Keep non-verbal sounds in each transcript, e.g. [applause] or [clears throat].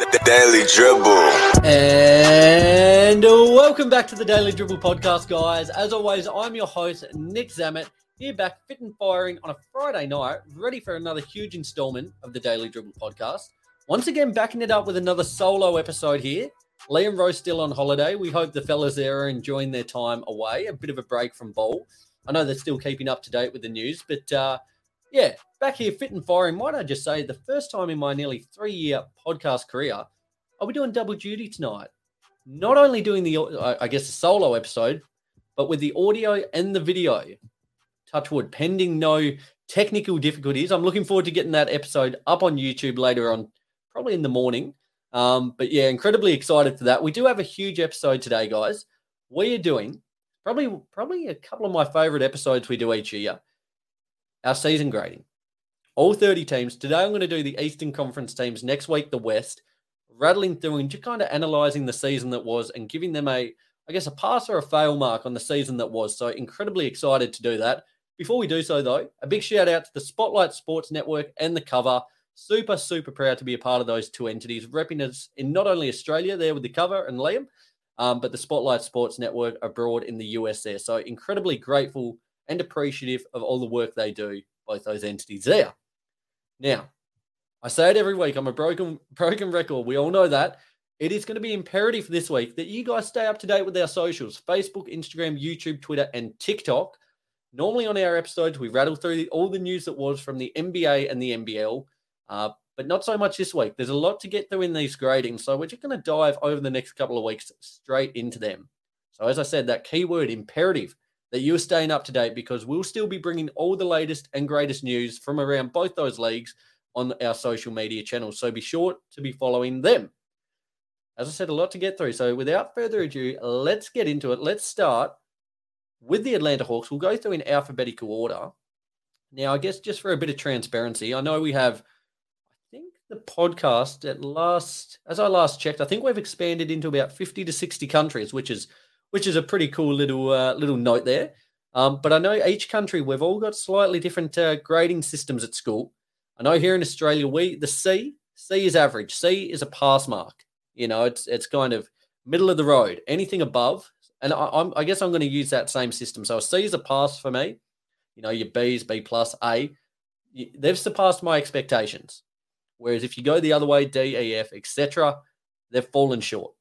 The Daily Dribble. And welcome back to the Daily Dribble podcast, guys. As always, I'm your host, Nic Zammit, here back fit and firing on a Friday night, ready for another huge installment of the Daily Dribble podcast. Once again, backing it up with another solo episode here. Liam Rowe's still on holiday. We hope the fellas there are enjoying their time away, a bit of a break from ball. I know they're still keeping up to date with the news, but uh, yeah, back here, fit and firing. Might I just say, the first time in my nearly three year podcast career, I'll be doing double duty tonight. Not only doing the, I guess, the solo episode, but with the audio and the video. Touchwood, pending no technical difficulties. I'm looking forward to getting that episode up on YouTube later on, probably in the morning. Um, but yeah, incredibly excited for that. We do have a huge episode today, guys. We are doing probably probably a couple of my favorite episodes we do each year. Our season grading. All 30 teams. Today I'm going to do the Eastern Conference teams, next week the West, rattling through and just kind of analyzing the season that was and giving them a I guess a pass or a fail mark on the season that was. So incredibly excited to do that. Before we do so though, a big shout out to the Spotlight Sports Network and the cover. Super, super proud to be a part of those two entities, repping us in not only Australia there with the cover and Liam, um, but the Spotlight Sports Network abroad in the US there. So incredibly grateful and appreciative of all the work they do, both those entities there. Now, I say it every week. I'm a broken [laughs] broken record. We all know that. It is going to be imperative this week that you guys stay up to date with our socials: Facebook, Instagram, YouTube, Twitter, and TikTok. Normally on our episodes, we rattle through all the news that was from the NBA and the NBL. Uh, but not so much this week. There's a lot to get through in these gradings, so we're just going to dive over the next couple of weeks straight into them. So, as I said, that keyword imperative that you're staying up to date because we'll still be bringing all the latest and greatest news from around both those leagues on our social media channels. So, be sure to be following them. As I said, a lot to get through. So, without further ado, let's get into it. Let's start with the Atlanta Hawks. We'll go through in alphabetical order. Now, I guess just for a bit of transparency, I know we have I think the podcast at last, as I last checked, I think we've expanded into about fifty to sixty countries, which is which is a pretty cool little uh, little note there. Um, but I know each country we've all got slightly different uh, grading systems at school. I know here in Australia we the C C is average. C is a pass mark. You know, it's it's kind of middle of the road. Anything above, and I, I'm, I guess I'm going to use that same system. So a C is a pass for me. You know, your B's, B plus, A. They've surpassed my expectations. Whereas if you go the other way, D, E, F, etc., they've fallen short.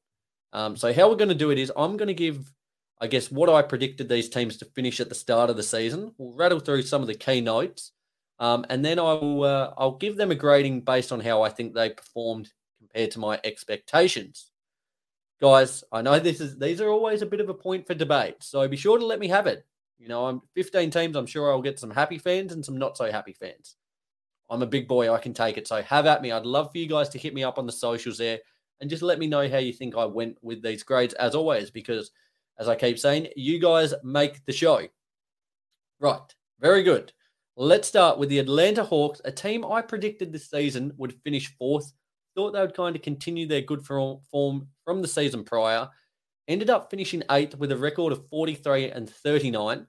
Um, so how we're going to do it is I'm going to give, I guess, what I predicted these teams to finish at the start of the season. We'll rattle through some of the key notes, um, and then I will uh, I'll give them a grading based on how I think they performed compared to my expectations. Guys, I know this is these are always a bit of a point for debate, so be sure to let me have it. You know, I'm 15 teams. I'm sure I'll get some happy fans and some not so happy fans. I'm a big boy. I can take it. So have at me. I'd love for you guys to hit me up on the socials there and just let me know how you think I went with these grades as always, because as I keep saying, you guys make the show. Right. Very good. Let's start with the Atlanta Hawks, a team I predicted this season would finish fourth. Thought they would kind of continue their good form from the season prior. Ended up finishing eighth with a record of 43 and 39.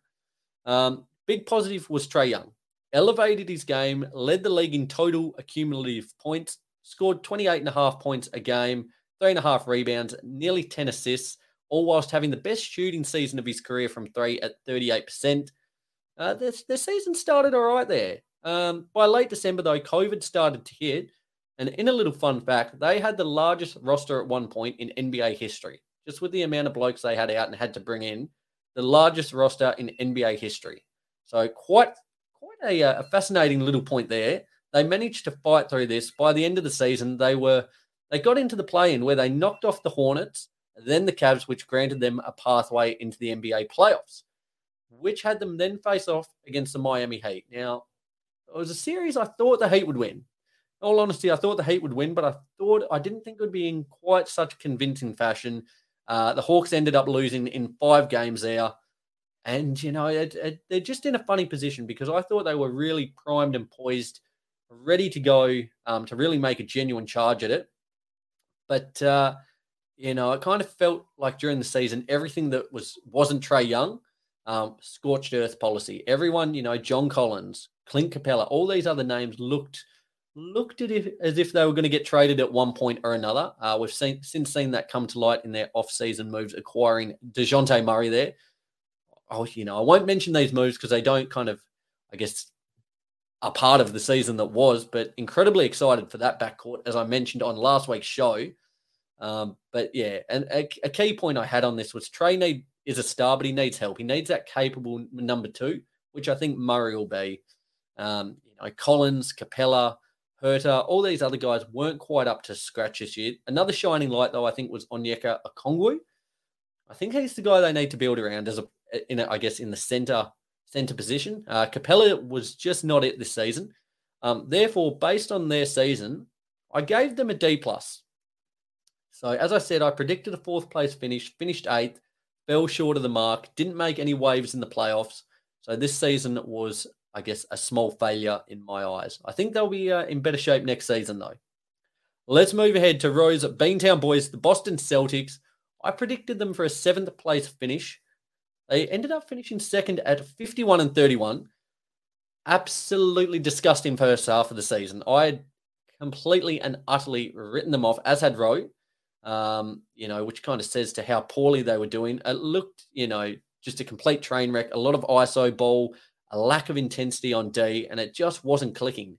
Um, big positive was Trae Young elevated his game, led the league in total accumulative points, scored 28 and a half points a game, three and a half rebounds, nearly 10 assists, all whilst having the best shooting season of his career from three at 38%. Uh, season started all right there. Um, by late December, though, COVID started to hit. And in a little fun fact, they had the largest roster at one point in NBA history, just with the amount of blokes they had out and had to bring in, the largest roster in NBA history. So quite quite a, uh, a fascinating little point there. They managed to fight through this. By the end of the season, they were they got into the play-in where they knocked off the Hornets, then the Cavs, which granted them a pathway into the NBA playoffs, which had them then face off against the Miami Heat. Now, it was a series I thought the Heat would win. In all honesty, I thought the Heat would win, but I thought I didn't think it would be in quite such convincing fashion. Uh, the Hawks ended up losing in five games there. And, you know, it, it, they're just in a funny position because I thought they were really primed and poised, ready to go um, to really make a genuine charge at it. But, uh, you know, it kind of felt like during the season, everything that was, wasn't Trae Young, um, scorched earth policy. Everyone, you know, John Collins, Clint Capela, all these other names looked looked at as if they were going to get traded at one point or another. Uh, we've seen since seen that come to light in their off-season moves, acquiring Dejounte Murray there. Oh, you know, I won't mention these moves because they don't kind of, I guess, a part of the season that was, but incredibly excited for that backcourt, as I mentioned on last week's show. Um, but yeah, and a, a, key point I had on this was Trae need is a star, but he needs help. He needs that capable number two, which I think Murray will be. Um, you know, Collins, Capela, Huerter, all these other guys weren't quite up to scratch this year. Another shining light, though, I think was Onyeka Okongwu. I think he's the guy they need to build around as a, in a, I guess, in the center center position. Uh, Capela was just not it this season. Um, therefore, based on their season, I gave them a D plus. So as I said, I predicted a fourth place finish, finished eighth, fell short of the mark, didn't make any waves in the playoffs. So this season was I guess, a small failure in my eyes. I think they'll be uh, in better shape next season, though. Let's move ahead to Rowe's Beantown Boys, the Boston Celtics. I predicted them for a seventh place finish. They ended up finishing second at 51 and 31. Absolutely disgusting first half of the season. I had completely and utterly written them off, as had Rowe, um, you know, which kind of says to how poorly they were doing. It looked, you know, just a complete train wreck, a lot of ISO ball, a lack of intensity on D, and it just wasn't clicking.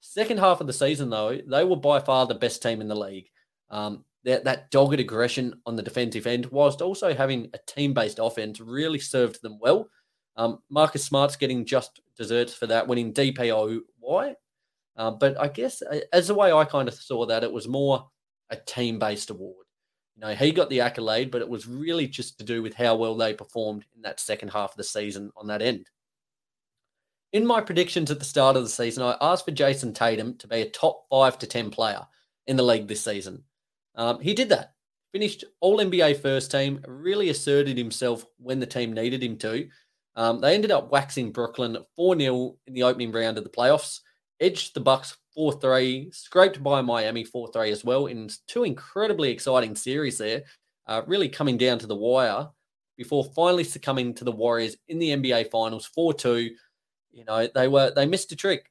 Second half of the season, though, they were by far the best team in the league. Um, that, that dogged aggression on the defensive end, whilst also having a team based offense, really served them well. Um, Marcus Smart's getting just desserts for that, winning DPOY. Uh, but I guess uh, as the way I kind of saw that, it was more a team based award. You know, he got the accolade, but it was really just to do with how well they performed in that second half of the season on that end in my predictions at the start of the season, I asked for Jayson Tatum to be a top five to 10 player in the league this season. Um, he did that. Finished all NBA first team, really asserted himself when the team needed him to. Um, they ended up waxing Brooklyn 4 0 in the opening round of the playoffs, edged the Bucks 4 3, scraped by Miami 4 3 as well in two incredibly exciting series there, uh, really coming down to the wire before finally succumbing to the Warriors in the NBA Finals 4 2 you know, they were they missed a trick.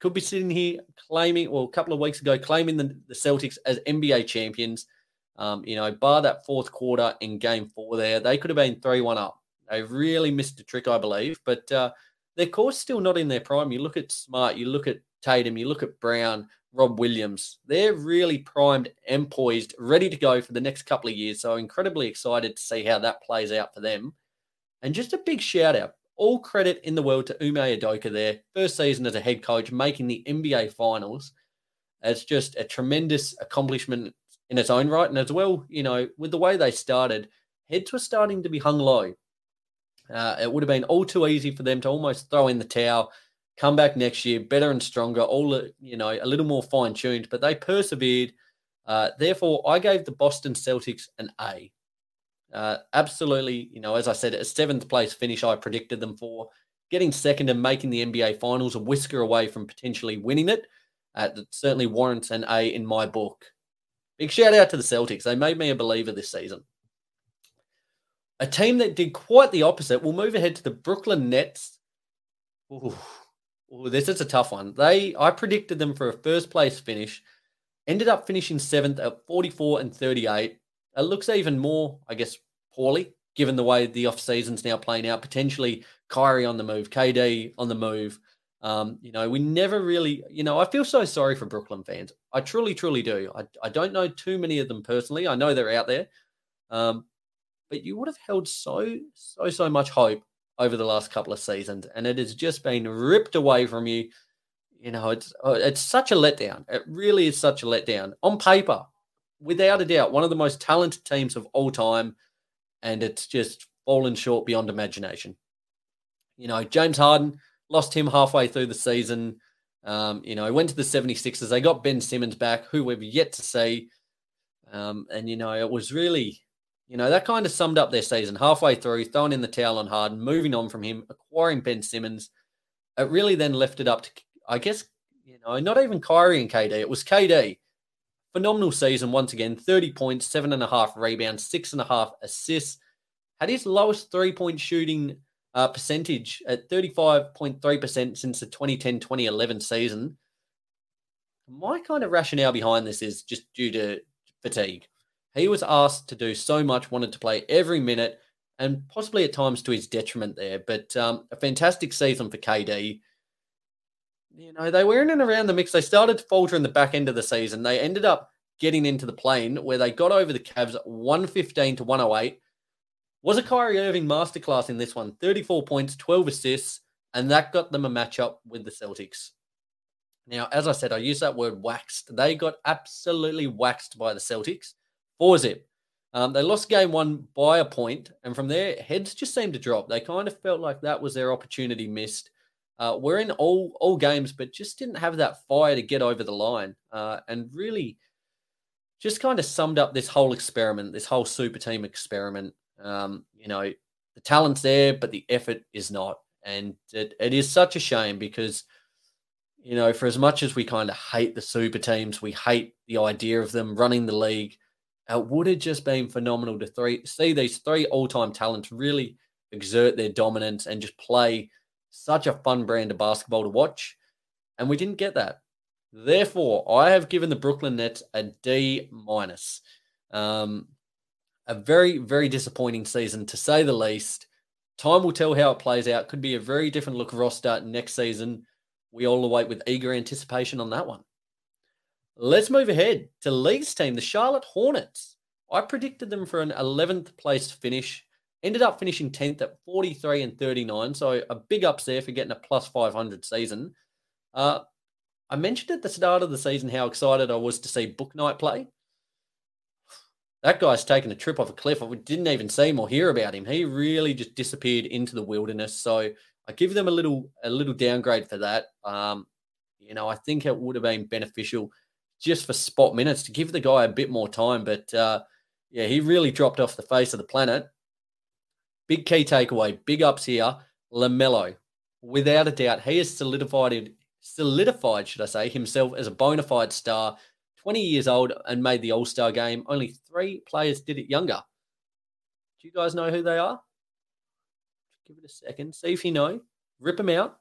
Could be sitting here claiming, well, a couple of weeks ago, claiming the, the Celtics as NBA champions. Um, you know, bar that fourth quarter in game four there, they could have been 3 1 up. They really missed a trick, I believe. But uh, their course still not in their prime. You look at Smart, you look at Tatum, you look at Brown, Rob Williams. They're really primed and poised, ready to go for the next couple of years. So incredibly excited to see how that plays out for them. And just a big shout out all credit in the world to Ime Udoka there. First season as a head coach, making the NBA finals. It's just a tremendous accomplishment in its own right. And as well, you know, with the way they started, heads were starting to be hung low. Uh, it would have been all too easy for them to almost throw in the towel, come back next year better and stronger, all you know, a little more fine tuned. But they persevered. Uh, therefore, I gave the Boston Celtics an A. Uh, absolutely, you know, as I said, a seventh place finish I predicted them for. Getting second and making the NBA Finals a whisker away from potentially winning it. Uh, that certainly warrants an A in my book. Big shout out to the Celtics. They made me a believer this season. A team that did quite the opposite. We'll move ahead to the Brooklyn Nets. Ooh, ooh, this is a tough one. They I predicted them for a first place finish. Ended up finishing seventh at 44 and 38. It looks even more, I guess, poorly given the way the off season's now playing out. Potentially Kyrie on the move, KD on the move. Um, you know, we never really, you know, I feel so sorry for Brooklyn fans. I truly, truly do. I, I don't know too many of them personally. I know they're out there. Um, but you would have held so, so, so much hope over the last couple of seasons, and it has just been ripped away from you. You know, it's uh, it's such a letdown. It really is such a letdown. On paper, without a doubt, one of the most talented teams of all time, and it's just fallen short beyond imagination. You know, James Harden lost him halfway through the season. Um, you know, he went to the 76ers. They got Ben Simmons back, who we've yet to see. Um, and, you know, it was really, you know, that kind of summed up their season halfway through, throwing in the towel on Harden, moving on from him, acquiring Ben Simmons. It really then left it up to, I guess, you know, not even Kyrie and KD. It was KD Phenomenal season once again 30 points, seven and a half rebounds, six and a half assists. Had his lowest three point shooting uh, percentage at 35.3% since the 2010 2011 season. My kind of rationale behind this is just due to fatigue. He was asked to do so much, wanted to play every minute, and possibly at times to his detriment there. But um, a fantastic season for KD. You know, they were in and around the mix. They started to falter in the back end of the season. They ended up getting into the play-in where they got over the Cavs 115 to 108. Was a Kyrie Irving masterclass in this one 34 points, 12 assists, and that got them a matchup with the Celtics. Now, as I said, I use that word waxed. They got absolutely waxed by the Celtics. Four zip. Um, they lost game one by a point, and from there, heads just seemed to drop. They kind of felt like that was their opportunity missed. Uh, we're in all all games, but just didn't have that fire to get over the line, uh, and really just kind of summed up this whole experiment, this whole super team experiment. Um, you know, the talent's there, but the effort is not, and it, it is such a shame because you know, for as much as we kind of hate the super teams, we hate the idea of them running the league. It would have just been phenomenal to three, see these three all-time talents really exert their dominance and just play such a fun brand of basketball to watch. And we didn't get that. Therefore, I have given the Brooklyn Nets a D minus. Um, a very, very disappointing season to say the least. Time will tell how it plays out. Could be a very different look of roster next season. We all await with eager anticipation on that one. Let's move ahead to Lee's team, the Charlotte Hornets. I predicted them for an 11th place finish. Ended up finishing 10th at 43 and 39. So a big ups there for getting a plus 500 season. Uh, I mentioned at the start of the season how excited I was to see Bouknight play. That guy's taken a trip off a cliff. I didn't even see him or hear about him. He really just disappeared into the wilderness. So I give them a little a little downgrade for that. Um, you know, I think it would have been beneficial just for spot minutes to give the guy a bit more time. But uh, yeah, he really dropped off the face of the planet. Big key takeaway, big ups here. LaMelo, without a doubt, he has solidified solidified, should I say, himself as a bona fide star. 20 years old and made the All Star game. Only three players did it younger. Do you guys know who they are? Give it a second. See if you know. Rip them out.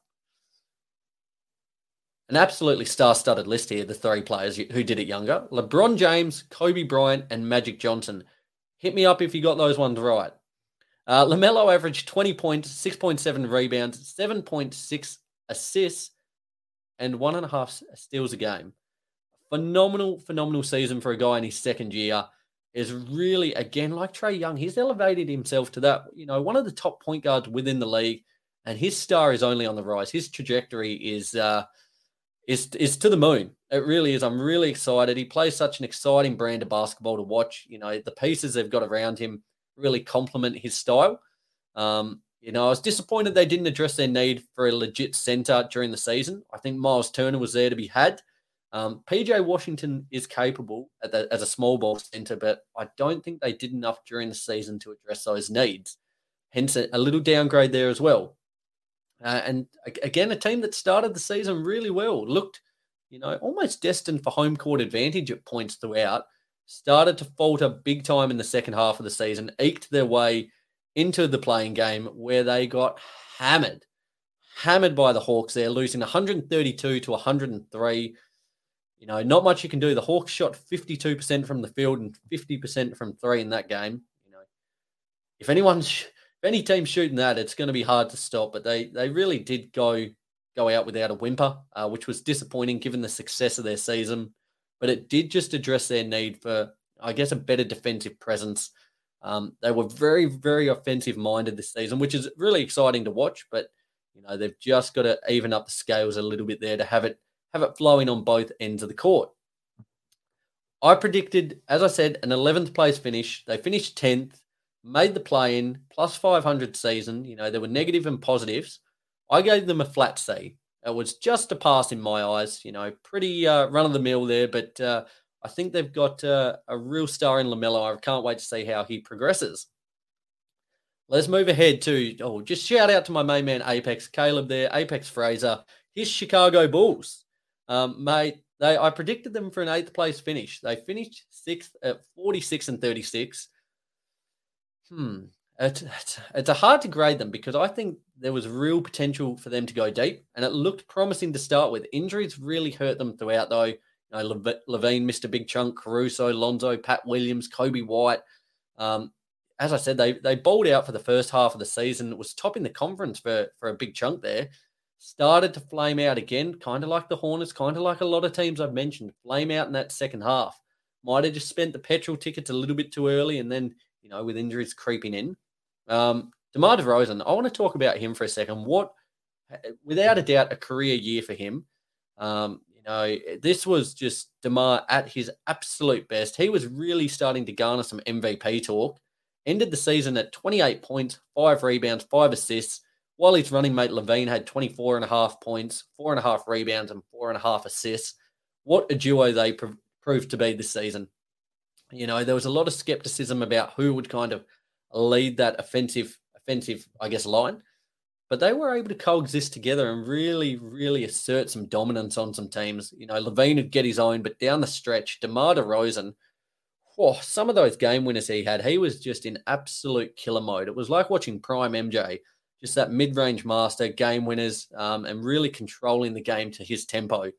An absolutely star studded list here, the three players who did it younger LeBron James, Kobe Bryant, and Magic Johnson. Hit me up if you got those ones right. Uh, LaMelo averaged 20 points, 6.7 rebounds, 7.6 assists, and one and a half steals a game. Phenomenal, phenomenal season for a guy in his second year is really again like Trae Young. He's elevated himself to that, you know, one of the top point guards within the league, and his star is only on the rise. His trajectory is uh, is is to the moon. It really is. I'm really excited. He plays such an exciting brand of basketball to watch. You know, the pieces they've got around him really complement his style. Um, you know, I was disappointed they didn't address their need for a legit center during the season. I think Miles Turner was there to be had. Um, PJ Washington is capable the, as a small ball center, but I don't think they did enough during the season to address those needs. Hence, a, a little downgrade there as well. Uh, and again, a team that started the season really well, looked, you know, almost destined for home court advantage at points throughout. Started to falter big time in the second half of the season, eked their way into the play-in game where they got hammered, hammered by the Hawks there, losing 132 to 103 you know, not much you can do. The Hawks shot 52% from the field and 50% from three in that game. You know, if anyone's if any team shooting that, it's going to be hard to stop. But they they really did go go out without a whimper, uh, which was disappointing given the success of their season. But it did just address their need for, I guess, a better defensive presence. Um, they were very, very offensive minded this season, which is really exciting to watch. But you know, they've just got to even up the scales a little bit there to have it have it flowing on both ends of the court. I predicted, as I said, an 11th place finish. They finished 10th, made the play in, plus 500 season. You know, there were negative and positives. I gave them a flat C. It was just a pass in my eyes, you know, pretty uh, run of the mill there, but uh, I think they've got uh, a real star in LaMelo. I can't wait to see how he progresses. Let's move ahead to, oh, just shout out to my main man, Apex Caleb there, Apex Fraser, his Chicago Bulls. Um, mate, they I predicted them for an eighth place finish. They finished sixth at 46 and 36. Hmm. It's, it's, it's hard to grade them because I think there was real potential for them to go deep, and it looked promising to start with. Injuries really hurt them throughout, though. You know, LaVine missed a big chunk. Caruso, Lonzo, Pat Williams, Coby White. Um, as I said, they they bowled out for the first half of the season. It was topping the conference for for a big chunk there. Started to flame out again, kind of like the Hornets, kind of like a lot of teams I've mentioned. Flame out in that second half. Might have just spent the petrol tickets a little bit too early, and then you know with injuries creeping in. Um, DeMar DeRozan, I want to talk about him for a second. What, without a doubt, a career year for him. Um, you know, this was just DeMar at his absolute best. He was really starting to garner some MVP talk. Ended the season at 28 points, five rebounds, five assists, while his running mate LaVine had 24 and a half points, four and a half rebounds, and four and a half assists. What a duo they pr- proved to be this season. You know, there was a lot of skepticism about who would kind of lead that offensive, offensive, I guess, line. But they were able to coexist together and really, really assert some dominance on some teams. You know, LaVine would get his own, but down the stretch, DeMar DeRozan – oh, some of those game winners he had, he was just in absolute killer mode. It was like watching Prime MJ, just that mid range master, game winners, um, and really controlling the game to his tempo.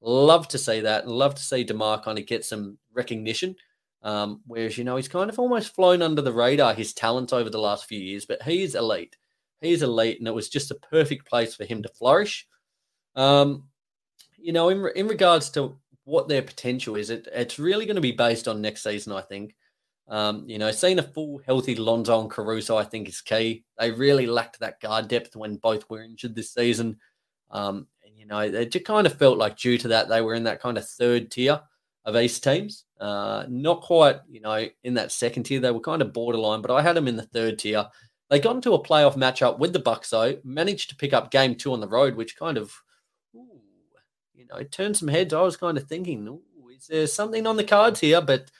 Love to see that. Love to see DeMar kind of get some recognition. Um, whereas, you know, he's kind of almost flown under the radar, his talent over the last few years, but he's elite. He's elite, and it was just a perfect place for him to flourish. Um, you know, in, in regards to what their potential is. It, it's really going to be based on next season, I think. Um, you know, seeing a full, healthy Lonzo and Caruso, I think, is key. They really lacked that guard depth when both were injured this season. Um, and, you know, it just kind of felt like due to that, they were in that kind of third tier of East teams. Uh, not quite, you know, in that second tier. They were kind of borderline, but I had them in the third tier. They got into a playoff matchup with the Bucks, though, managed to pick up game two on the road, which kind of ooh, you know, turned some heads. I was kind of thinking, is there something on the cards here? But,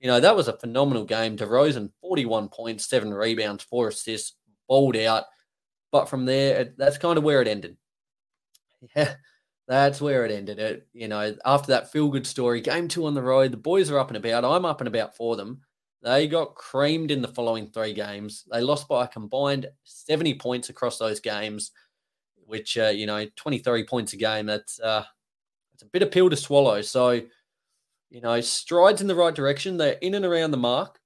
you know, that was a phenomenal game. DeRozan, 41 points, seven rebounds, four assists, bowled out. But from there, that's kind of where it ended. [laughs] Yeah, that's where it ended. It, you know, after that feel good story, game two on the road, the boys are up and about. I'm up and about for them. They got creamed in the following three games. They lost by a combined 70 points across those games, which, uh, you know, 23 points a game. That's, uh, it's a bit of pill to swallow. So, you know, strides in the right direction. They're in and around the mark.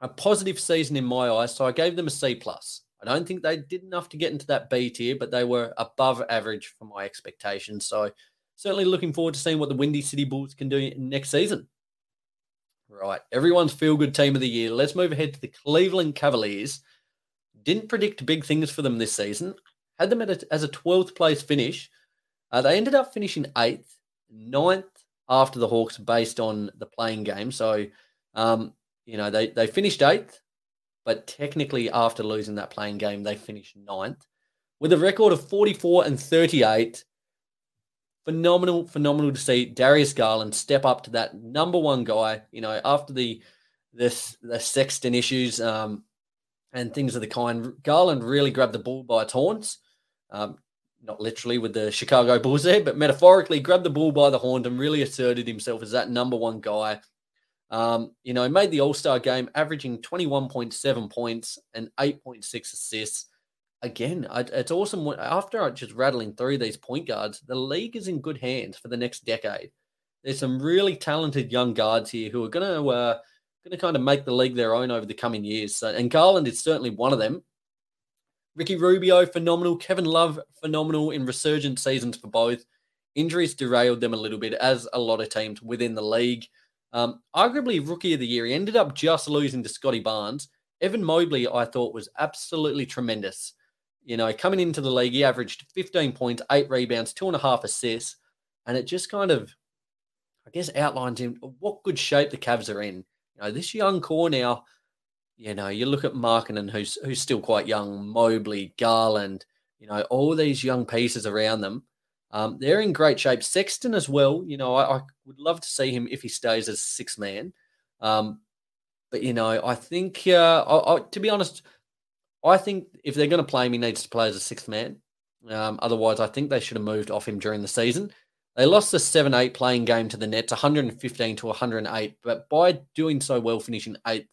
A positive season in my eyes. So I gave them a C plus. I don't think they did enough to get into that B tier, but they were above average for my expectations. So certainly looking forward to seeing what the Windy City Bulls can do next season. Right. Everyone's feel good team of the year. Let's move ahead to the Cleveland Cavaliers. Didn't predict big things for them this season. Had them a, as a 12th place finish. Uh, they ended up finishing eighth, ninth after the Hawks based on the play-in game. So, um, you know, they, they finished eighth, but technically after losing that play-in game, they finished ninth with a record of 44 and 38. Phenomenal, phenomenal to see Darius Garland step up to that number one guy. You know, after the this the Sexton issues um, and things of the kind, Garland really grabbed the bull by its horns. Um, not literally with the Chicago Bulls there, but metaphorically grabbed the bull by the horn and really asserted himself as that number one guy. Um, you know, made the All Star game, averaging 21.7 points and 8.6 assists. Again, it's awesome. After just rattling through these point guards, the league is in good hands for the next decade. There's some really talented young guards here who are going to uh, going to kind of make the league their own over the coming years. So, and Garland is certainly one of them. Ricky Rubio, phenomenal. Kevin Love, phenomenal in resurgent seasons for both. Injuries derailed them a little bit, as a lot of teams within the league. Um, arguably rookie of the year, he ended up just losing to Scottie Barnes. Evan Mobley, I thought, was absolutely tremendous. You know, coming into the league, he averaged 15 points, eight rebounds, two and a half assists. And it just kind of, I guess, outlines in what good shape the Cavs are in. You know, this young core now, you know, you look at Markkanen, who's who's still quite young, Mobley, Garland, you know, all these young pieces around them. Um, they're in great shape. Sexton as well. You know, I, I, would love to see him if he stays as six man. Um, but you know, I think uh, I, I, to be honest, I think if they're going to play him, he needs to play as a sixth man. Um, otherwise, I think they should have moved off him during the season. They lost the 7 8 play-in game to the Nets, 115 to 108. But by doing so well, finishing eighth,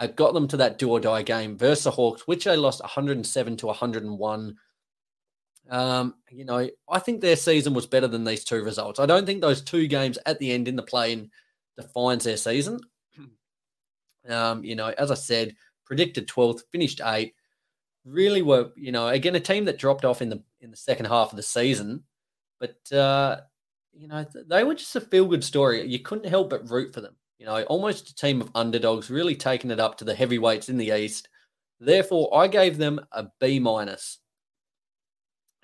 it got them to that do or die game versus the Hawks, which they lost 107 to 101. Um, you know, I think their season was better than these two results. I don't think those two games at the end in the play-in defines their season. [clears throat] Um, you know, as I said, predicted 12th, finished eight. Really were, you know, again a team that dropped off in the in the second half of the season, but uh, you know they were just a feel good story. You couldn't help but root for them. You know, almost a team of underdogs, really taking it up to the heavyweights in the East. Therefore, I gave them a B minus.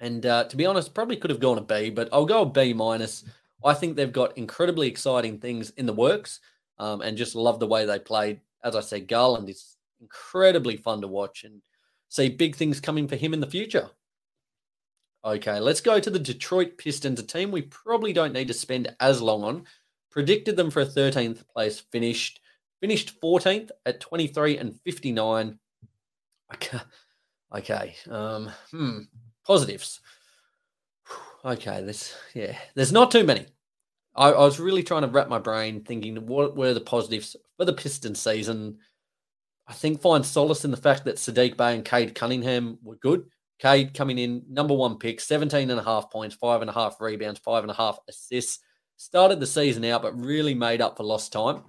And uh, to be honest, probably could have gone a B, but I'll go a B minus. I think they've got incredibly exciting things in the works, um, and just love the way they played. As I said, Garland is incredibly fun to watch, and see big things coming for him in the future. Okay, let's go to the Detroit Pistons, a team we probably don't need to spend as long on. Predicted them for a 13th place, finished finished 14th at 23 and 59. Okay, okay. Um, hmm positives. Okay, this yeah, there's not too many. I, I, was really trying to wrap my brain thinking what were the positives for the Pistons season. I think find solace in the fact that Saddiq Bey and Cade Cunningham were good. Cade coming in number one pick, 17 and a half points, five and a half rebounds, five and a half assists. Started the season out, but really made up for lost time.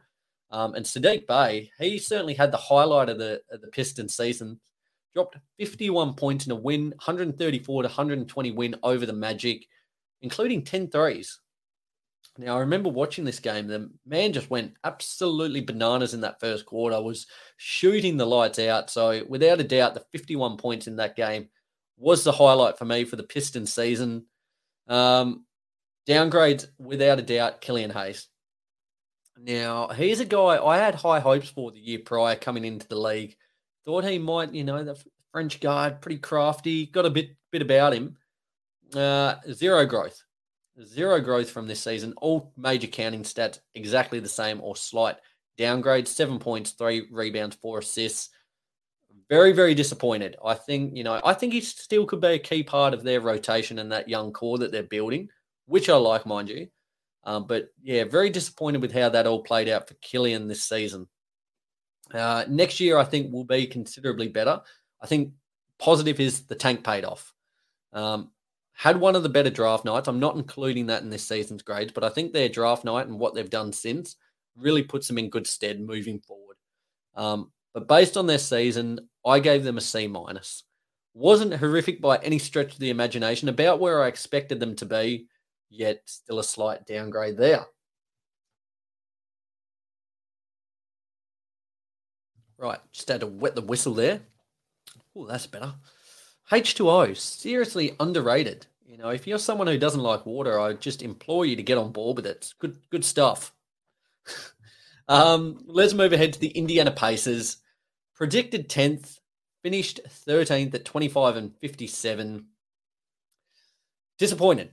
Um, and Saddiq Bey, he certainly had the highlight of the of the Pistons season dropped 51 points in a win, 134 to 120 win over the Magic, including 10 threes. Now, I remember watching this game. The man just went absolutely bananas in that first quarter, was shooting the lights out. So, without a doubt, the 51 points in that game was the highlight for me for the Pistons season. Um, downgrades, without a doubt, Killian Hayes. Now, he's a guy I had high hopes for the year prior coming into the league. Thought he might, you know, the French guard, pretty crafty, got a bit bit about him. Uh, zero growth, zero growth from this season. All major counting stats exactly the same or slight downgrade. Seven points, three rebounds, four assists. Very, very disappointed. I think, you know, I think he still could be a key part of their rotation and that young core that they're building, which I like, mind you. Um, but yeah, very disappointed with how that all played out for Killian this season. Uh, next year, I think will be considerably better. I think positive is the tank paid off. Um, had one of the better draft nights. I'm not including that in this season's grades, but I think their draft night and what they've done since really puts them in good stead moving forward. Um, but based on their season, I gave them a C minus. Wasn't horrific by any stretch of the imagination, about where I expected them to be, yet still a slight downgrade there. Right, just had to wet the whistle there. Oh, that's better. H2O, seriously underrated. You know, if you're someone who doesn't like water, I just implore you to get on board with it. Good, good stuff. [laughs] um, let's move ahead to the Indiana Pacers. Predicted 10th, finished 13th at 25 and 57. Disappointed.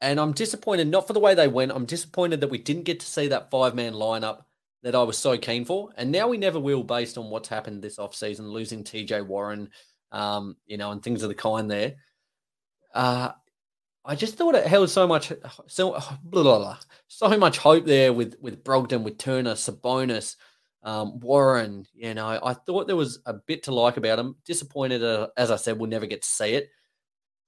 And I'm disappointed not for the way they went. I'm disappointed that we didn't get to see that five man lineup that I was so keen for. And now we never will, based on what's happened this offseason, losing TJ Warren, um, you know, and things of the kind there. Uh, I just thought it held so much, so blah, blah, blah, so much hope there with with Brogdon, with Turner, Sabonis, um, Warren. You know, I thought there was a bit to like about him. Disappointed, uh, as I said, we'll never get to see it.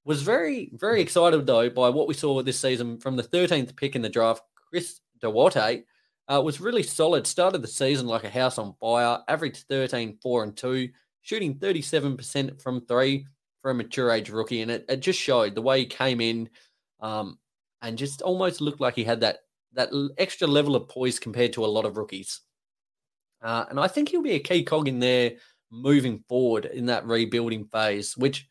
Was very very excited though by what we saw this season from the 13th pick in the draft, Chris Duarte uh, was really solid. Started the season like a house on fire, averaged 13, 4 and 2, shooting 37% from three for a mature age rookie. And it, it just showed the way he came in um, and just almost looked like he had that, that extra level of poise compared to a lot of rookies. Uh, and I think he'll be a key cog in there moving forward in that rebuilding phase, which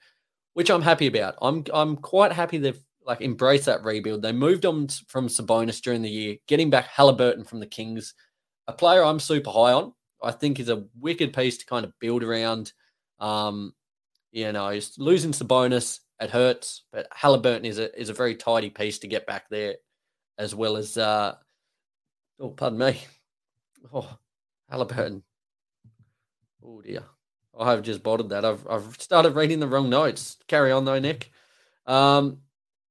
which I'm happy about. I'm I'm quite happy they've like embrace that rebuild. They moved on from Sabonis during the year, getting back Haliburton from the Kings, a player I'm super high on. I think is a wicked piece to kind of build around. Um, you know, losing Sabonis it hurts, but Haliburton is a is a very tidy piece to get back there, as well as uh, oh, pardon me, [laughs] oh, Haliburton. Oh dear, I have just bottled that. I've I've started reading the wrong notes. Carry on though, Nic. Um,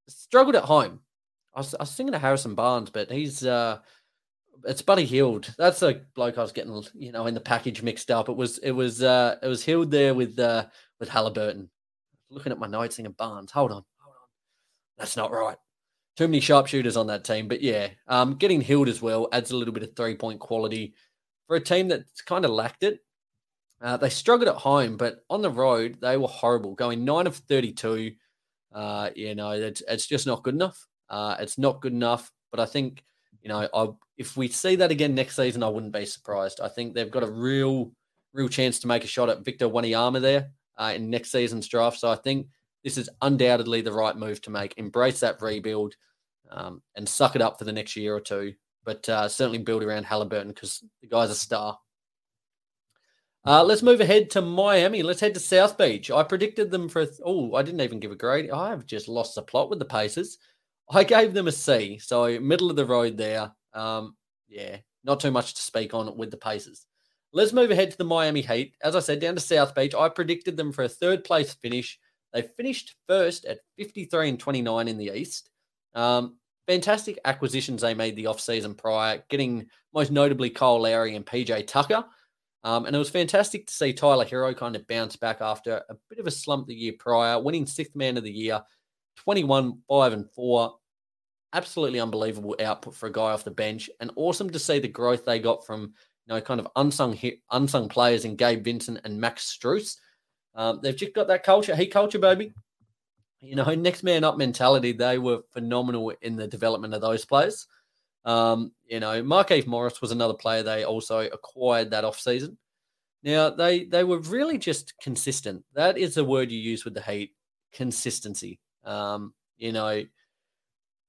struggled at home. I was, I was thinking of Harrison Barnes, but he's uh, it's Buddy Hield. That's a bloke I was getting, you know, in the package mixed up. It was it was uh, it was Hield there with uh, with Haliburton. looking at my notes thinking Barnes. Hold on, hold on. That's not right. Too many sharpshooters on that team. But yeah, um, getting Hield as well adds a little bit of three point quality for a team that's kind of lacked it. Uh, they struggled at home, but on the road they were horrible, going nine of thirty-two. Uh, you know, it's, it's just not good enough. Uh, it's not good enough. But I think, you know, I, if we see that again next season, I wouldn't be surprised. I think they've got a real, real chance to make a shot at Victor Wanyama there uh, in next season's draft. So I think this is undoubtedly the right move to make. Embrace that rebuild um, and suck it up for the next year or two. But uh, certainly build around Haliburton because the guy's a star. Uh, let's move ahead to Miami. Let's head to South Beach. I predicted them for. Oh, I didn't even give a grade. I have just lost the plot with the Pacers. I gave them a C, so middle of the road there. Um, yeah, not too much to speak on with the Pacers. Let's move ahead to the Miami Heat. As I said, down to South Beach. I predicted them for a third place finish. They finished first at 53 and 29 in the East. Um, fantastic acquisitions they made the offseason prior, getting most notably Kyle Lowry and PJ Tucker. Um, and it was fantastic to see Tyler Herro kind of bounce back after a bit of a slump the year prior, winning sixth man of the year, 21, 5, and 4. Absolutely unbelievable output for a guy off the bench. And awesome to see the growth they got from, you know, kind of unsung unsung players in Gabe Vincent and Max Strus. Um, they've just got that culture, heat culture, baby. You know, next man up mentality. They were phenomenal in the development of those players. Um, you know, Markieff Morris was another player they also acquired that off season. Now they they were really just consistent. That is the word you use with the Heat: consistency. Um, you know,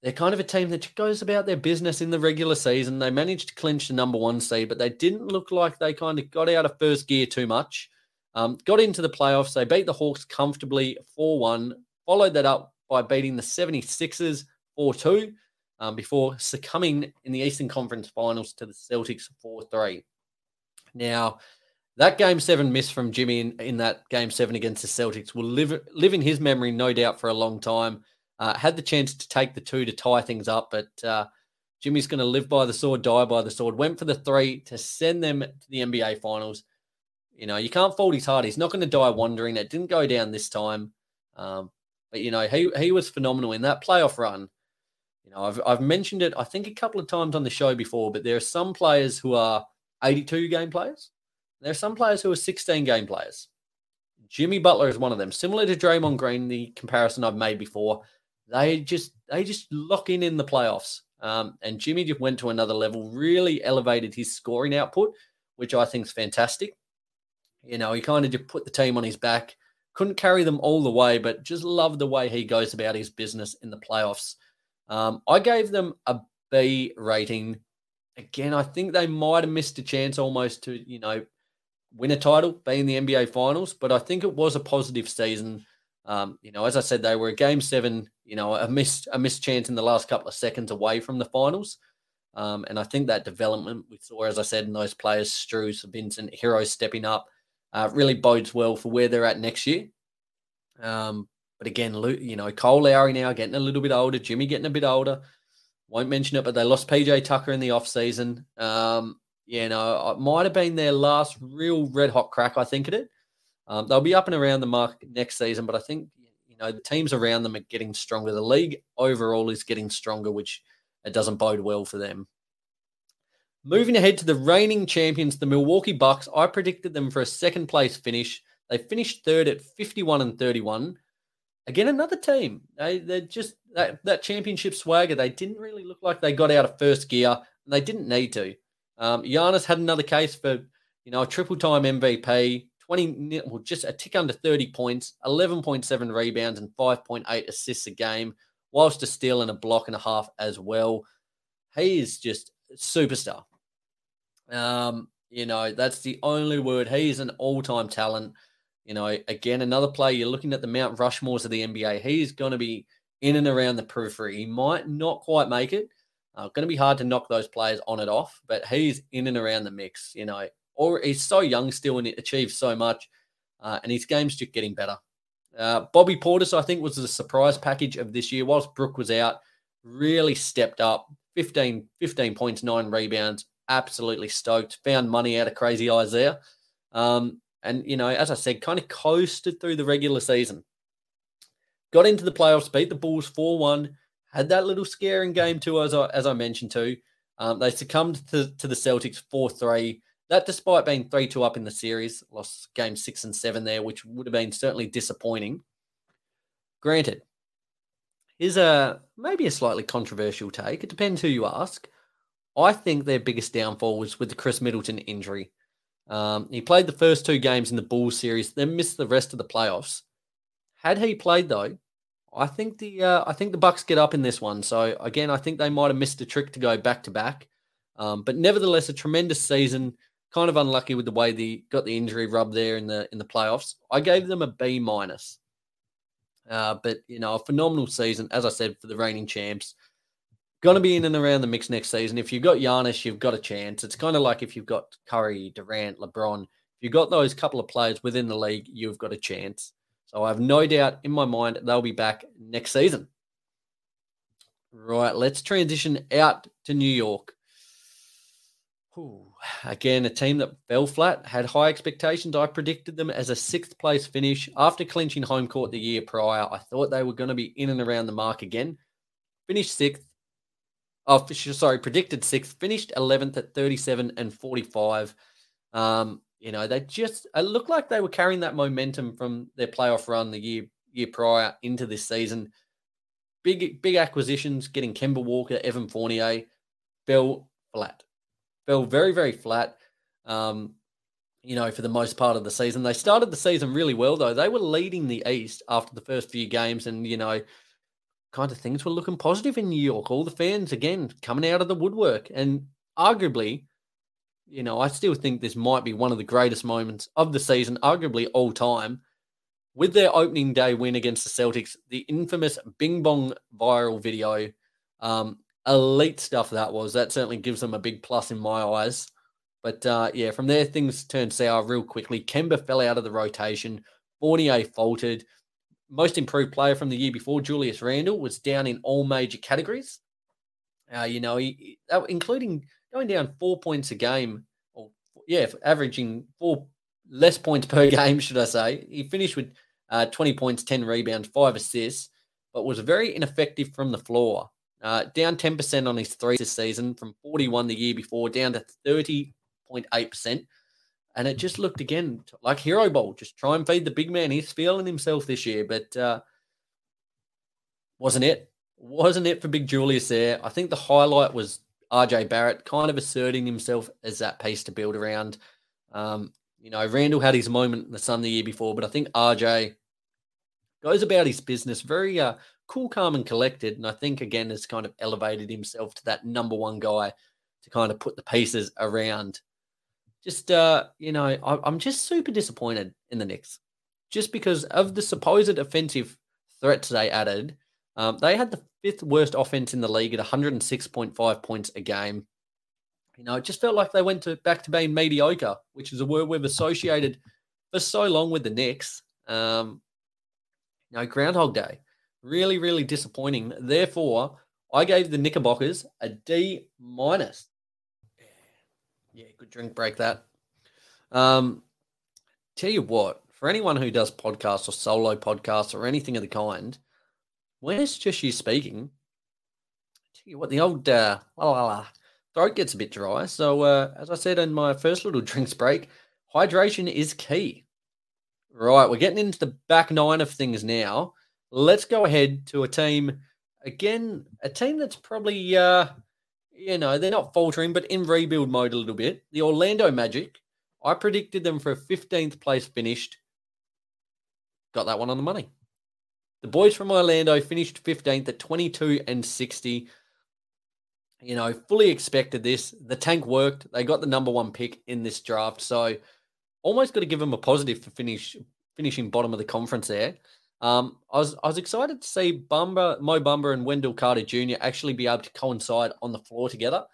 they're kind of a team that goes about their business in the regular season. They managed to clinch the number one seed, but they didn't look like they kind of got out of first gear too much. Um, got into the playoffs. They beat the Hawks comfortably 4 1, followed that up by beating the 76ers 4 2 um, before succumbing in the Eastern Conference Finals to the Celtics 4 3. Now, that game seven miss from Jimmy in, in, that game seven against the Celtics will live live in his memory, no doubt, for a long time. Uh, had the chance to take the two to tie things up, but uh, Jimmy's going to live by the sword, die by the sword. Went for the three to send them to the NBA Finals. You know, you can't fault his heart. He's not going to die wondering. It didn't go down this time, um, but you know he he was phenomenal in that playoff run. You know, I've I've mentioned it I think a couple of times on the show before, but there are some players who are 82 game players. There are some players who are 16 game players. Jimmy Butler is one of them. Similar to Draymond Green, the comparison I've made before. They just they just lock in in the playoffs. Um, and Jimmy just went to another level, really elevated his scoring output, which I think is fantastic. You know, he kind of just put the team on his back, couldn't carry them all the way, but just love the way he goes about his business in the playoffs. Um, I gave them a B rating. Again, I think they might have missed a chance almost to, you know, win a title, be in the NBA finals, but I think it was a positive season. Um, you know, as I said, they were a game seven, you know, a missed a missed chance in the last couple of seconds away from the finals. Um, and I think that development we saw, as I said, in those players, Strus, Vincent, Herro stepping up, uh, really bodes well for where they're at next year. Um, but again, you know, Cole Lowry now getting a little bit older, Jimmy getting a bit older. Won't mention it, but they lost PJ Tucker in the offseason. Um, you know, it might have been their last real red hot crack, I think, at it. Um, they'll be up and around the mark next season, but I think, you know, the teams around them are getting stronger. The league overall is getting stronger, which it doesn't bode well for them. Moving ahead to the reigning champions, the Milwaukee Bucks, I predicted them for a second place finish. They finished third at 51 and 31. Again, another team. They they just that, that championship swagger. They didn't really look like they got out of first gear. And they didn't need to. Um, Giannis had another case for you know a triple time MVP, twenty well just a tick under thirty points, eleven point seven rebounds, and five point eight assists a game, whilst a steal and a block and a half as well. He is just superstar. Um, you know that's the only word. He's an all time talent. You know, again, another player, you're looking at the Mount Rushmores of the NBA. He's going to be in and around the periphery. He might not quite make it. Uh, going to be hard to knock those players on and off, but he's in and around the mix, you know. Or he's so young still and achieves so much, uh, and his game's just getting better. Uh, Bobby Portis, I think, was the surprise package of this year. Whilst Brook was out, really stepped up 15, 15 points, nine rebounds. Absolutely stoked. Found money out of crazy eyes there. Um, and, you know, as I said, kind of coasted through the regular season. got into the playoffs, beat the Bulls 4 1, had that little scare in game two, as I, as I mentioned too. Um, they succumbed to, to the Celtics 4 3. That, despite being 3 2 up in the series, lost game six and seven there, which would have been certainly disappointing. Granted, here's a maybe a slightly controversial take. It depends who you ask. I think their biggest downfall was with the Khris Middleton injury. Um, he played the first two games in the Bulls series, then missed the rest of the playoffs. Had he played though, I think the uh, I think the Bucks get up in this one. So again, I think they might have missed a trick to go back to back, um, but nevertheless, a tremendous season. Kind of unlucky with the way they got the injury rub there in the in the playoffs. I gave them a B minus, uh, but you know a phenomenal season as I said for the reigning champs. Going to be in and around the mix next season. If you've got Giannis, you've got a chance. It's kind of like if you've got Curry, Durant, LeBron. If you've got those couple of players within the league, you've got a chance. So I have no doubt in my mind they'll be back next season. Right, let's transition out to New York. Ooh, again, a team that fell flat, had high expectations. I predicted them as a sixth place finish after clinching home court the year prior. I thought they were going to be in and around the mark again. Finished sixth. Oh, sorry, predicted sixth. Finished 11th at 37 and 45. Um, you know, they just it looked like they were carrying that momentum from their playoff run the year year prior into this season. Big big acquisitions, getting Kemba Walker, Evan Fournier, fell flat, fell very very flat. Um, you know, for the most part of the season, they started the season really well though. They were leading the East after the first few games, and you know, kind of things were looking positive in New York. All the fans again coming out of the woodwork, and arguably you know, I still think this might be one of the greatest moments of the season, arguably all time. With their opening day win against the Celtics, the infamous Bing Bong viral video, um, elite stuff that was. That certainly gives them a big plus in my eyes. But uh, yeah, from there, things turned sour real quickly. Kemba fell out of the rotation. Fournier faltered. Most improved player from the year before, Julius Randle, was down in all major categories. Uh, you know, he, including going down four points a game, or yeah, averaging four less points per [laughs] game, should I say. He finished with uh, 20 points, 10 rebounds, five assists, but was very ineffective from the floor. Uh, down 10% on his three this season from 41 the year before, down to 30.8%. And it just looked again like hero ball. Just try and feed the big man. He's feeling himself this year, but uh, wasn't it? Wasn't it for Big Julius there? I think the highlight was RJ Barrett kind of asserting himself as that piece to build around. Um, you know, Randle had his moment in the sun the year before, but I think RJ goes about his business very uh, cool, calm, and collected. And I think, again, has kind of elevated himself to that number one guy to kind of put the pieces around. Just, uh, you know, I, I'm just super disappointed in the Knicks just because of the supposed offensive threats they added. Um, they had the fifth worst offense in the league at 106.5 points a game. You know, it just felt like they went to back to being mediocre, which is a word we've associated for so long with the Knicks. Um, you know, Groundhog Day, really, really disappointing. Therefore, I gave the Knickerbockers a D minus. Yeah, good drink break that. Um, tell you what, for anyone who does podcasts or solo podcasts or anything of the kind, when it's just you speaking, tell you what, the old uh, la, la, la, throat gets a bit dry. So, uh, as I said in my first little [laughs] drinks break, hydration is key. Right, we're getting into the back nine of things now. Let's go ahead to a team again, a team that's probably, uh, you know, they're not faltering, but in rebuild mode a little bit. The Orlando Magic. I predicted them for a 15th place finished. Got that one on the money. The boys from Orlando finished 15th at 22 and 60. You know, fully expected this. The tank worked. They got the number one pick in this draft. So almost got to give them a positive for finish finishing bottom of the conference there. Um, I was I was excited to see Bumba, Mo Bamba, and Wendell Carter Jr. actually be able to coincide on the floor together.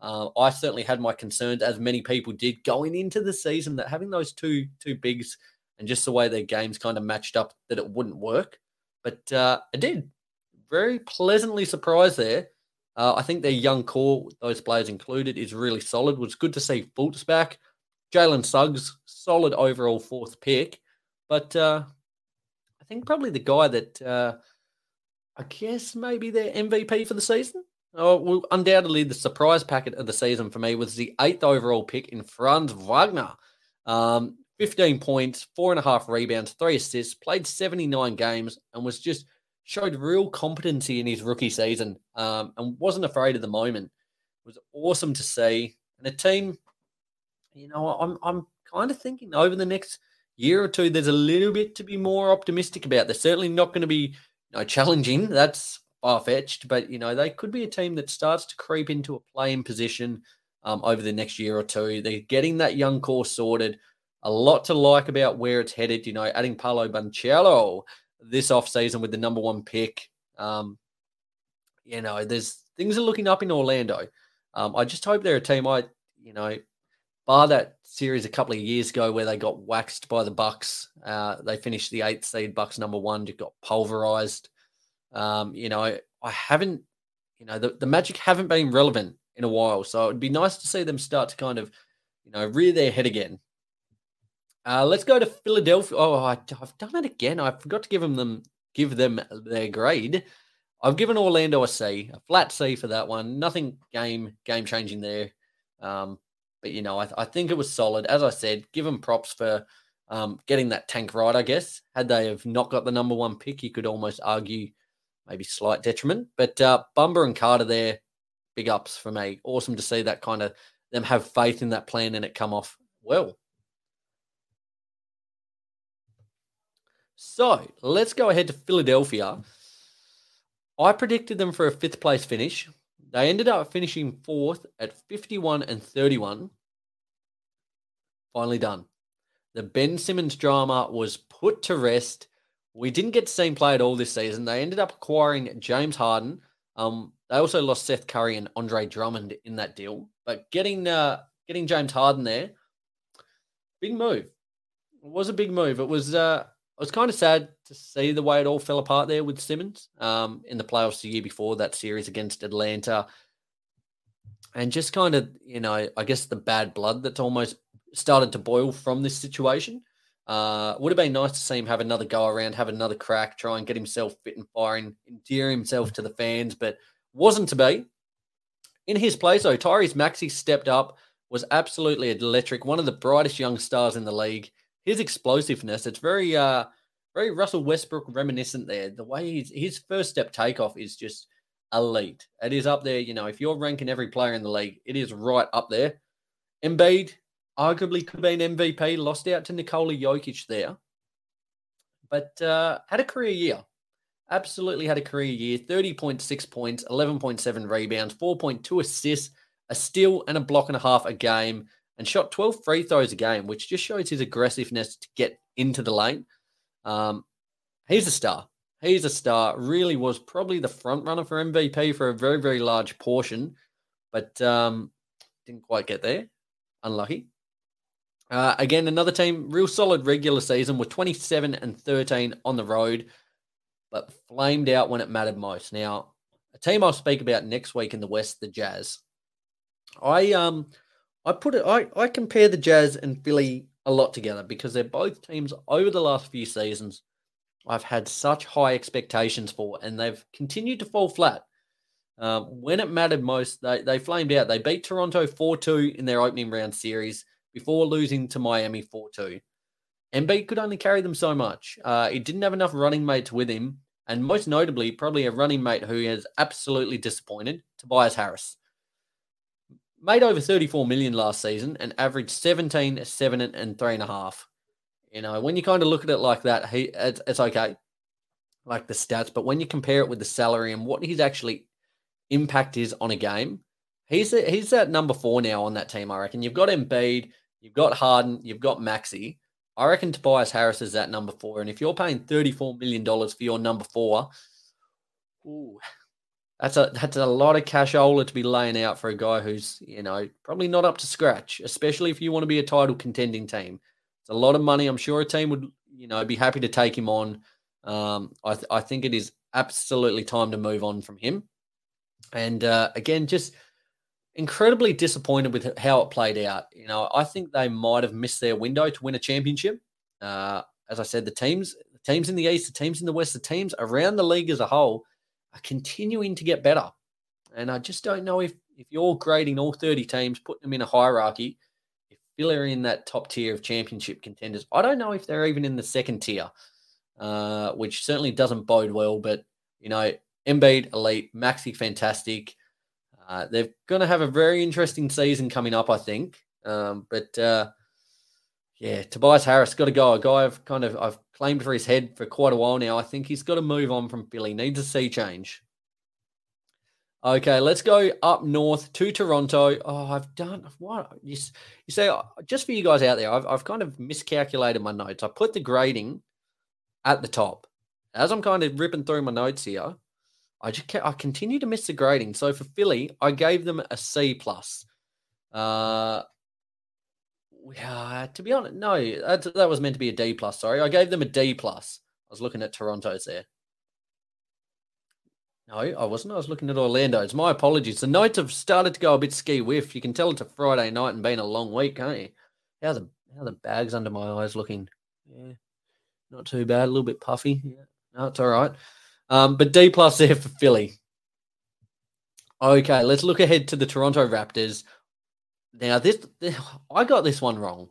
Uh, I certainly had my concerns, as many people did, going into the season that having those two two bigs and just the way their games kind of matched up, that it wouldn't work. But uh, I did. Very pleasantly surprised there. Uh, I think their young core, those players included, is really solid. It was good to see Fultz back. Jalen Suggs, solid overall fourth pick. But uh, I think probably the guy that uh, I guess maybe their MVP for the season. Oh, well, undoubtedly the surprise packet of the season for me was the eighth overall pick in Franz Wagner. Um, 15 points, four and a half rebounds, three assists, played 79 games, and was just showed real competency in his rookie season um, and wasn't afraid of the moment. It was awesome to see. And a team, you know, I'm, I'm kind of thinking over the next year or two, there's a little bit to be more optimistic about. They're certainly not going to be you know, challenging. That's far fetched, but you know they could be a team that starts to creep into a playing position um, over the next year or two. They're getting that young core sorted. A lot to like about where it's headed. You know, adding Paolo Banchero this offseason with the number one pick. Um, you know, there's things are looking up in Orlando. Um, I just hope they're a team. I, you know, bar that series a couple of years ago where they got waxed by the Bucks. Uh, they finished the eighth seed. Bucks number one just got pulverized. Um, you know, I, I haven't, you know, the, the Magic haven't been relevant in a while. So it'd be nice to see them start to kind of, you know, rear their head again. Uh, let's go to Philadelphia. Oh, I, have done it again. I forgot to give them, them give them their grade. I've given Orlando a C, a flat C for that one. Nothing game game changing there. Um, but you know, I, I, think it was solid. As I said, give them props for um, getting that tank right. I guess had they have not got the number one pick, you could almost argue maybe slight detriment. But uh, Bumba and Carter there, big ups for me. Awesome to see that kind of them have faith in that plan and it come off well. So let's go ahead to Philadelphia. I predicted them for a fifth place finish. They ended up finishing fourth at 51 and 31. Finally done. The Ben Simmons drama was put to rest. We didn't get to see him play at all this season. They ended up acquiring James Harden. Um, they also lost Seth Curry and Andre Drummond in that deal. But getting uh, getting James Harden there, big move. It was a big move. It was uh, I was kind of sad to see the way it all fell apart there with Simmons um, in the playoffs the year before that series against Atlanta. And just kind of, you know, I guess the bad blood that's almost started to boil from this situation. Uh, would have been nice to see him have another go around, have another crack, try and get himself fit and firing, endear himself to the fans, but wasn't to be. In his place, though, Tyrese Maxey stepped up, was absolutely electric, one of the brightest young stars in the league his explosiveness, it's very uh very Russell Westbrook reminiscent there. The way he's his first step takeoff is just elite. It is up there, you know, if you're ranking every player in the league, it is right up there. Embiid arguably could have been MVP, lost out to Nikola Jokic there. But uh, had a career year. Absolutely had a career year. 30.6 points, 11.7 rebounds, 4.2 assists, a steal and a block and a half a game and shot 12 free throws a game, which just shows his aggressiveness to get into the lane. Um, he's a star. He's a star. Really was probably the front runner for MVP for a very, very large portion, but um, didn't quite get there. Unlucky. Uh, again, another team, real solid regular season with 27 and 13 on the road, but flamed out when it mattered most. Now, a team I'll speak about next week in the West, the Jazz. I um I put it. I I compare the Jazz and Philly a lot together because they're both teams over the last few seasons. I've had such high expectations for, and they've continued to fall flat. Um, when it mattered most, they, they flamed out. They beat Toronto 4 2 in their opening round series before losing to Miami 4 2. Embiid could only carry them so much. Uh, he didn't have enough running mates with him, and most notably, probably a running mate who has absolutely disappointed, Tobias Harris made over 34 million last season and averaged 17, 7, and three and a half. You know, when you kind of look at it like that, he it's, it's okay, like the stats. But when you compare it with the salary and what his actually impact is on a game, he's a, he's at number four now on that team. I reckon you've got Embiid, you've got Harden, you've got Maxey. I reckon Tobias Harris is at number four, and if you're paying thirty four million dollars for your number four, ooh, that's a that's a lot of cashola to be laying out for a guy who's you know probably not up to scratch, especially if you want to be a title contending team. It's a lot of money. I'm sure a team would you know be happy to take him on. Um, I th- I think it is absolutely time to move on from him. And uh, again, just incredibly disappointed with how it played out. You know, I think they might have missed their window to win a championship. Uh, as I said, the teams the teams in the East, the teams in the West, the teams around the league as a whole are continuing to get better. And I just don't know if if you're grading all 30 teams, putting them in a hierarchy, if Philly are in that top tier of championship contenders, I don't know if they're even in the second tier, uh, which certainly doesn't bode well. But, you know, Embiid, elite, Maxey, fantastic. Uh, they're going to have a very interesting season coming up, I think. Um, but uh, yeah, Tobias Harris got to go. A guy I've kind of I've claimed for his head for quite a while now. I think he's got to move on from Philly. Needs a sea change. Okay, let's go up north to Toronto. Oh, I've done what you, you say. Uh, just for you guys out there, I've I've kind of miscalculated my notes. I put the grading at the top. As I'm kind of ripping through my notes here, I just I continue to miss the grading. So for Philly, I gave them a C plus. Uh, yeah, to be honest, no, that, that was meant to be a D plus. Sorry, I gave them a D plus. I was looking at Toronto's there. No, I wasn't. I was looking at Orlando's. My apologies. The notes have started to go a bit ski whiff. You can tell it's a Friday night and been a long week, can't you? How the how the bags under my eyes looking? Yeah, not too bad. A little bit puffy. Yeah, no, it's all right. Um, but D plus there for Philly. Okay, let's look ahead to the Toronto Raptors. Now, this, I got this one wrong.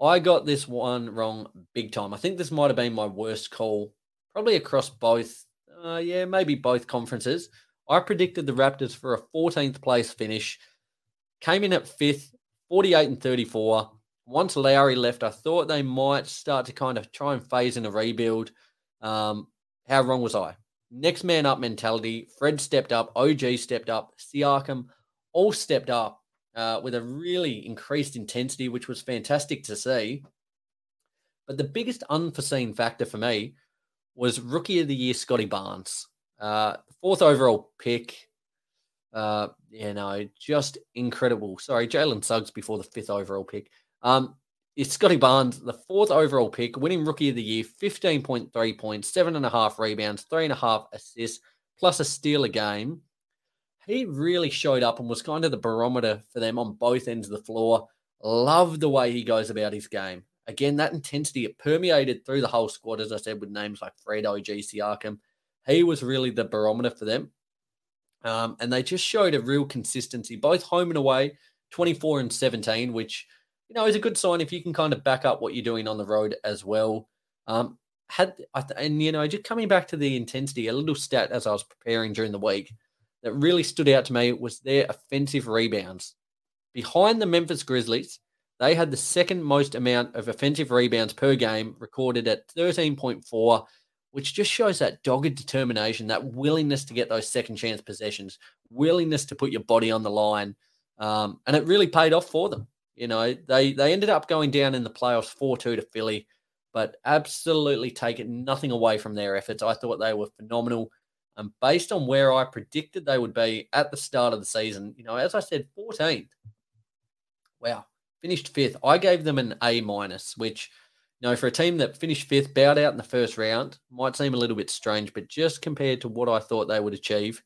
I got this one wrong big time. I think this might have been my worst call, probably across both. Uh, yeah, maybe both conferences. I predicted the Raptors for a 14th place finish. Came in at fifth, 48 and 34. Once Lowry left, I thought they might start to kind of try and phase in a rebuild. Um, how wrong was I? Next man up mentality. Fred stepped up. OG stepped up. Siakam all stepped up uh, with a really increased intensity, which was fantastic to see. But the biggest unforeseen factor for me was rookie of the year Scottie Barnes, uh, fourth overall pick. Uh, you know, just incredible. Sorry, Jalen Suggs before the fifth overall pick. Um, it's Scottie Barnes, the fourth overall pick, winning rookie of the year, 15.3 points, seven and a half rebounds, three and a half assists, plus a steal a game he really showed up and was kind of the barometer for them on both ends of the floor. Love the way he goes about his game. Again, that intensity, it permeated through the whole squad, as I said, with names like Fred, OG, Siakam. He was really the barometer for them. Um, and they just showed a real consistency, both home and away, 24 and 17, which, you know, is a good sign if you can kind of back up what you're doing on the road as well. Um, had and you know, just coming back to the intensity, a little stat as I was preparing during the week that really stood out to me was their offensive rebounds. Behind the Memphis Grizzlies, they had the second most amount of offensive rebounds per game, recorded at 13.4, which just shows that dogged determination, that willingness to get those second chance possessions, willingness to put your body on the line. Um, and it really paid off for them. You know, they they ended up going down in the playoffs 4 2 to Philly, but absolutely taking nothing away from their efforts. I thought they were phenomenal. And based on where I predicted they would be at the start of the season, you know, as I said, 14th. Wow, finished fifth. I gave them an A minus, which, you know, for a team that finished fifth, bowed out in the first round, might seem a little bit strange, but just compared to what I thought they would achieve,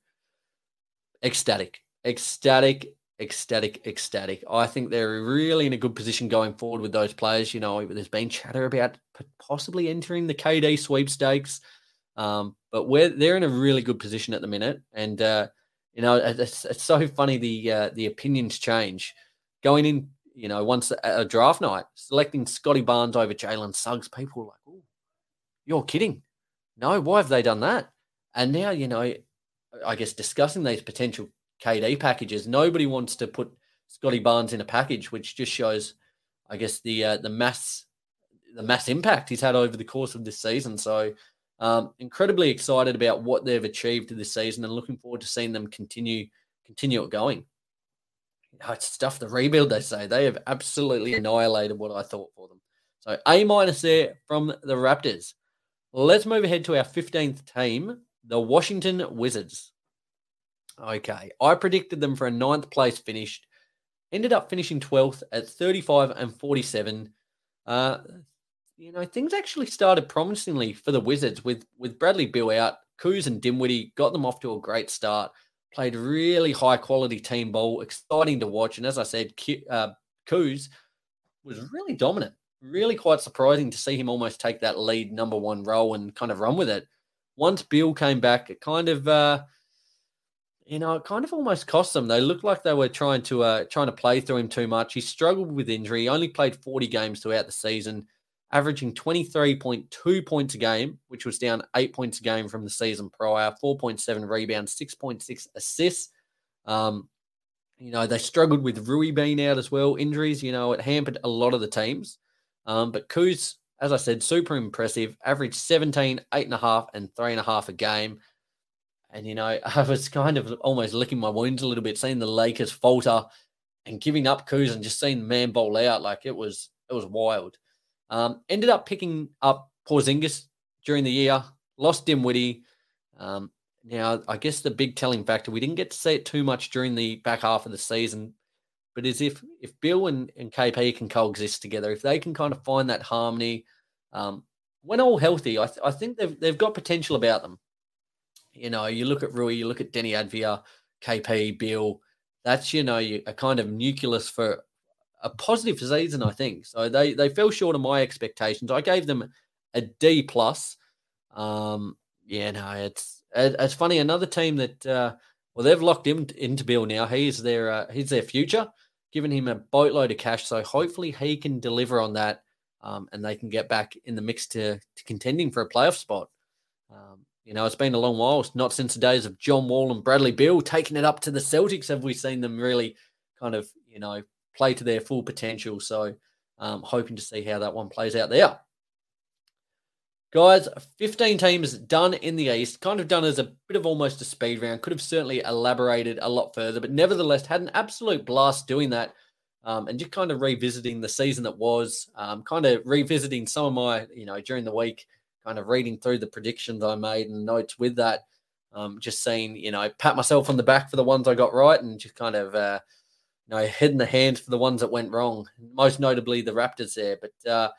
ecstatic, ecstatic, ecstatic, ecstatic. I think they're really in a good position going forward with those players. You know, there's been chatter about possibly entering the KD sweepstakes. Um, but we're they're in a really good position at the minute, and uh, you know it's, it's so funny the uh, the opinions change going in. You know, once a, a draft night, selecting Scottie Barnes over Jalen Suggs, people were like, "Oh, you're kidding." No, why have they done that? And now, you know, I guess discussing these potential KD packages, nobody wants to put Scottie Barnes in a package, which just shows, I guess, the uh, the mass the mass impact he's had over the course of this season. So um, incredibly excited about what they've achieved this season and looking forward to seeing them continue continue it going. It's stuff the rebuild they say they have absolutely annihilated what I thought for them. So A minus there from the Raptors. Let's move ahead to our 15th team, the Washington Wizards. Okay, I predicted them for a ninth place finish. Ended up finishing 12th at 35 and 47. Uh, you know, things actually started promisingly for the Wizards with with Bradley Beal out. Kuz and Dinwiddie got them off to a great start. Played really high quality team ball, exciting to watch. And as I said, uh, Kuz was really dominant. really quite surprising to see him almost take that lead number one role and kind of run with it. Once Bill came back, it kind of, uh, you know, it kind of almost cost them. They looked like they were trying to uh, trying to play through him too much. He struggled with injury. He only played 40 games throughout the season, averaging 23.2 points a game, which was down eight points a game from the season prior. 4.7 rebounds, 6.6 assists. Um, you know, they struggled with Rui being out as well. Injuries, you know, it hampered a lot of the teams. Um, but Kuz, as I said, super impressive. Averaged 17, 8.5, and 3.5 a game. And, you know, [laughs] I was kind of almost licking my wounds a little bit, seeing the Lakers falter and giving up Kuz and just seeing the man bowl out. Like it was, it was wild. Um, ended up picking up Porzingis during the year, lost Dinwiddie. Um, now, I guess the big telling factor, we didn't get to see it too much during the back half of the season, but is if if Beal and, and KP can coexist together, if they can kind of find that harmony, um, when all healthy, I, th- I think they've they've got potential about them. You know, you look at Rui, you look at Deni Avdija, KP, Beal, That's you know a kind of nucleus for a positive season, I think. So they they fell short of my expectations. I gave them a D plus. Um, yeah, no, it's it's funny. Another team that uh, well, they've locked him into Beal now. He's their uh, he's their future, giving him a boatload of cash. So hopefully he can deliver on that, um, and they can get back in the mix to, to contending for a playoff spot. Um, you know, it's been a long while, not since the days of John Wall and Bradley Beal taking it up to the Celtics have we seen them really kind of you know play to their full potential. So, um, hoping to see how that one plays out there. Guys, 15 teams done in the East, kind of done as a bit of almost a speed round. Could have certainly elaborated a lot further, but nevertheless had an absolute blast doing that um, and just kind of revisiting the season that was, um, kind of revisiting some of my, you know, during the week, kind of reading through the predictions I made and notes with that. Um, just seeing, you know, pat myself on the back for the ones I got right and just kind of, uh, you know, in the hands for the ones that went wrong, most notably the Raptors there. But, uh,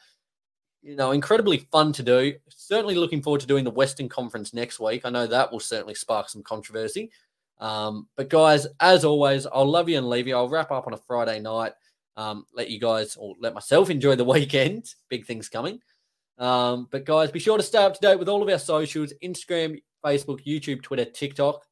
you know, incredibly fun to do. Certainly looking forward to doing the Western Conference next week. I know that will certainly spark some controversy. Um, but guys, as always, I'll love you and leave you. I'll wrap up on a Friday night. Um, let you guys or let myself enjoy the [laughs] weekend. Big things coming. Um, but guys, be sure to stay up to date with all of our socials: Instagram, Facebook, YouTube, Twitter, TikTok.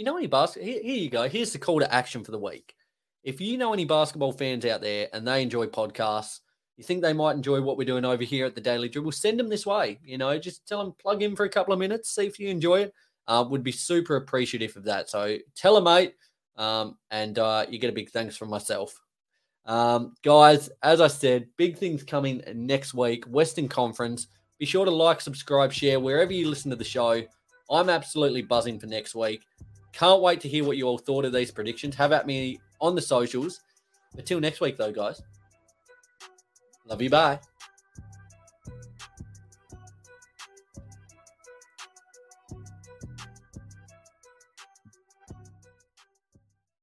You know any basketball, here, here you go. Here's the call to action for the week. If you know any basketball fans out there and they enjoy podcasts you think they might enjoy what we're doing over here at the Daily Dribble, send them this way. You know, just tell them plug in for a couple of minutes, see if you enjoy it. Uh, would be super appreciative of that. So tell a mate, um, and uh, you get a big thanks from myself. Um, guys, as I said, big things coming next week. Western Conference. Be sure to like, subscribe, share wherever you listen to the show. I'm absolutely buzzing for next week. Can't wait to hear what you all thought of these predictions. Have at me on the socials. Until next week, though, guys. Love you. Bye.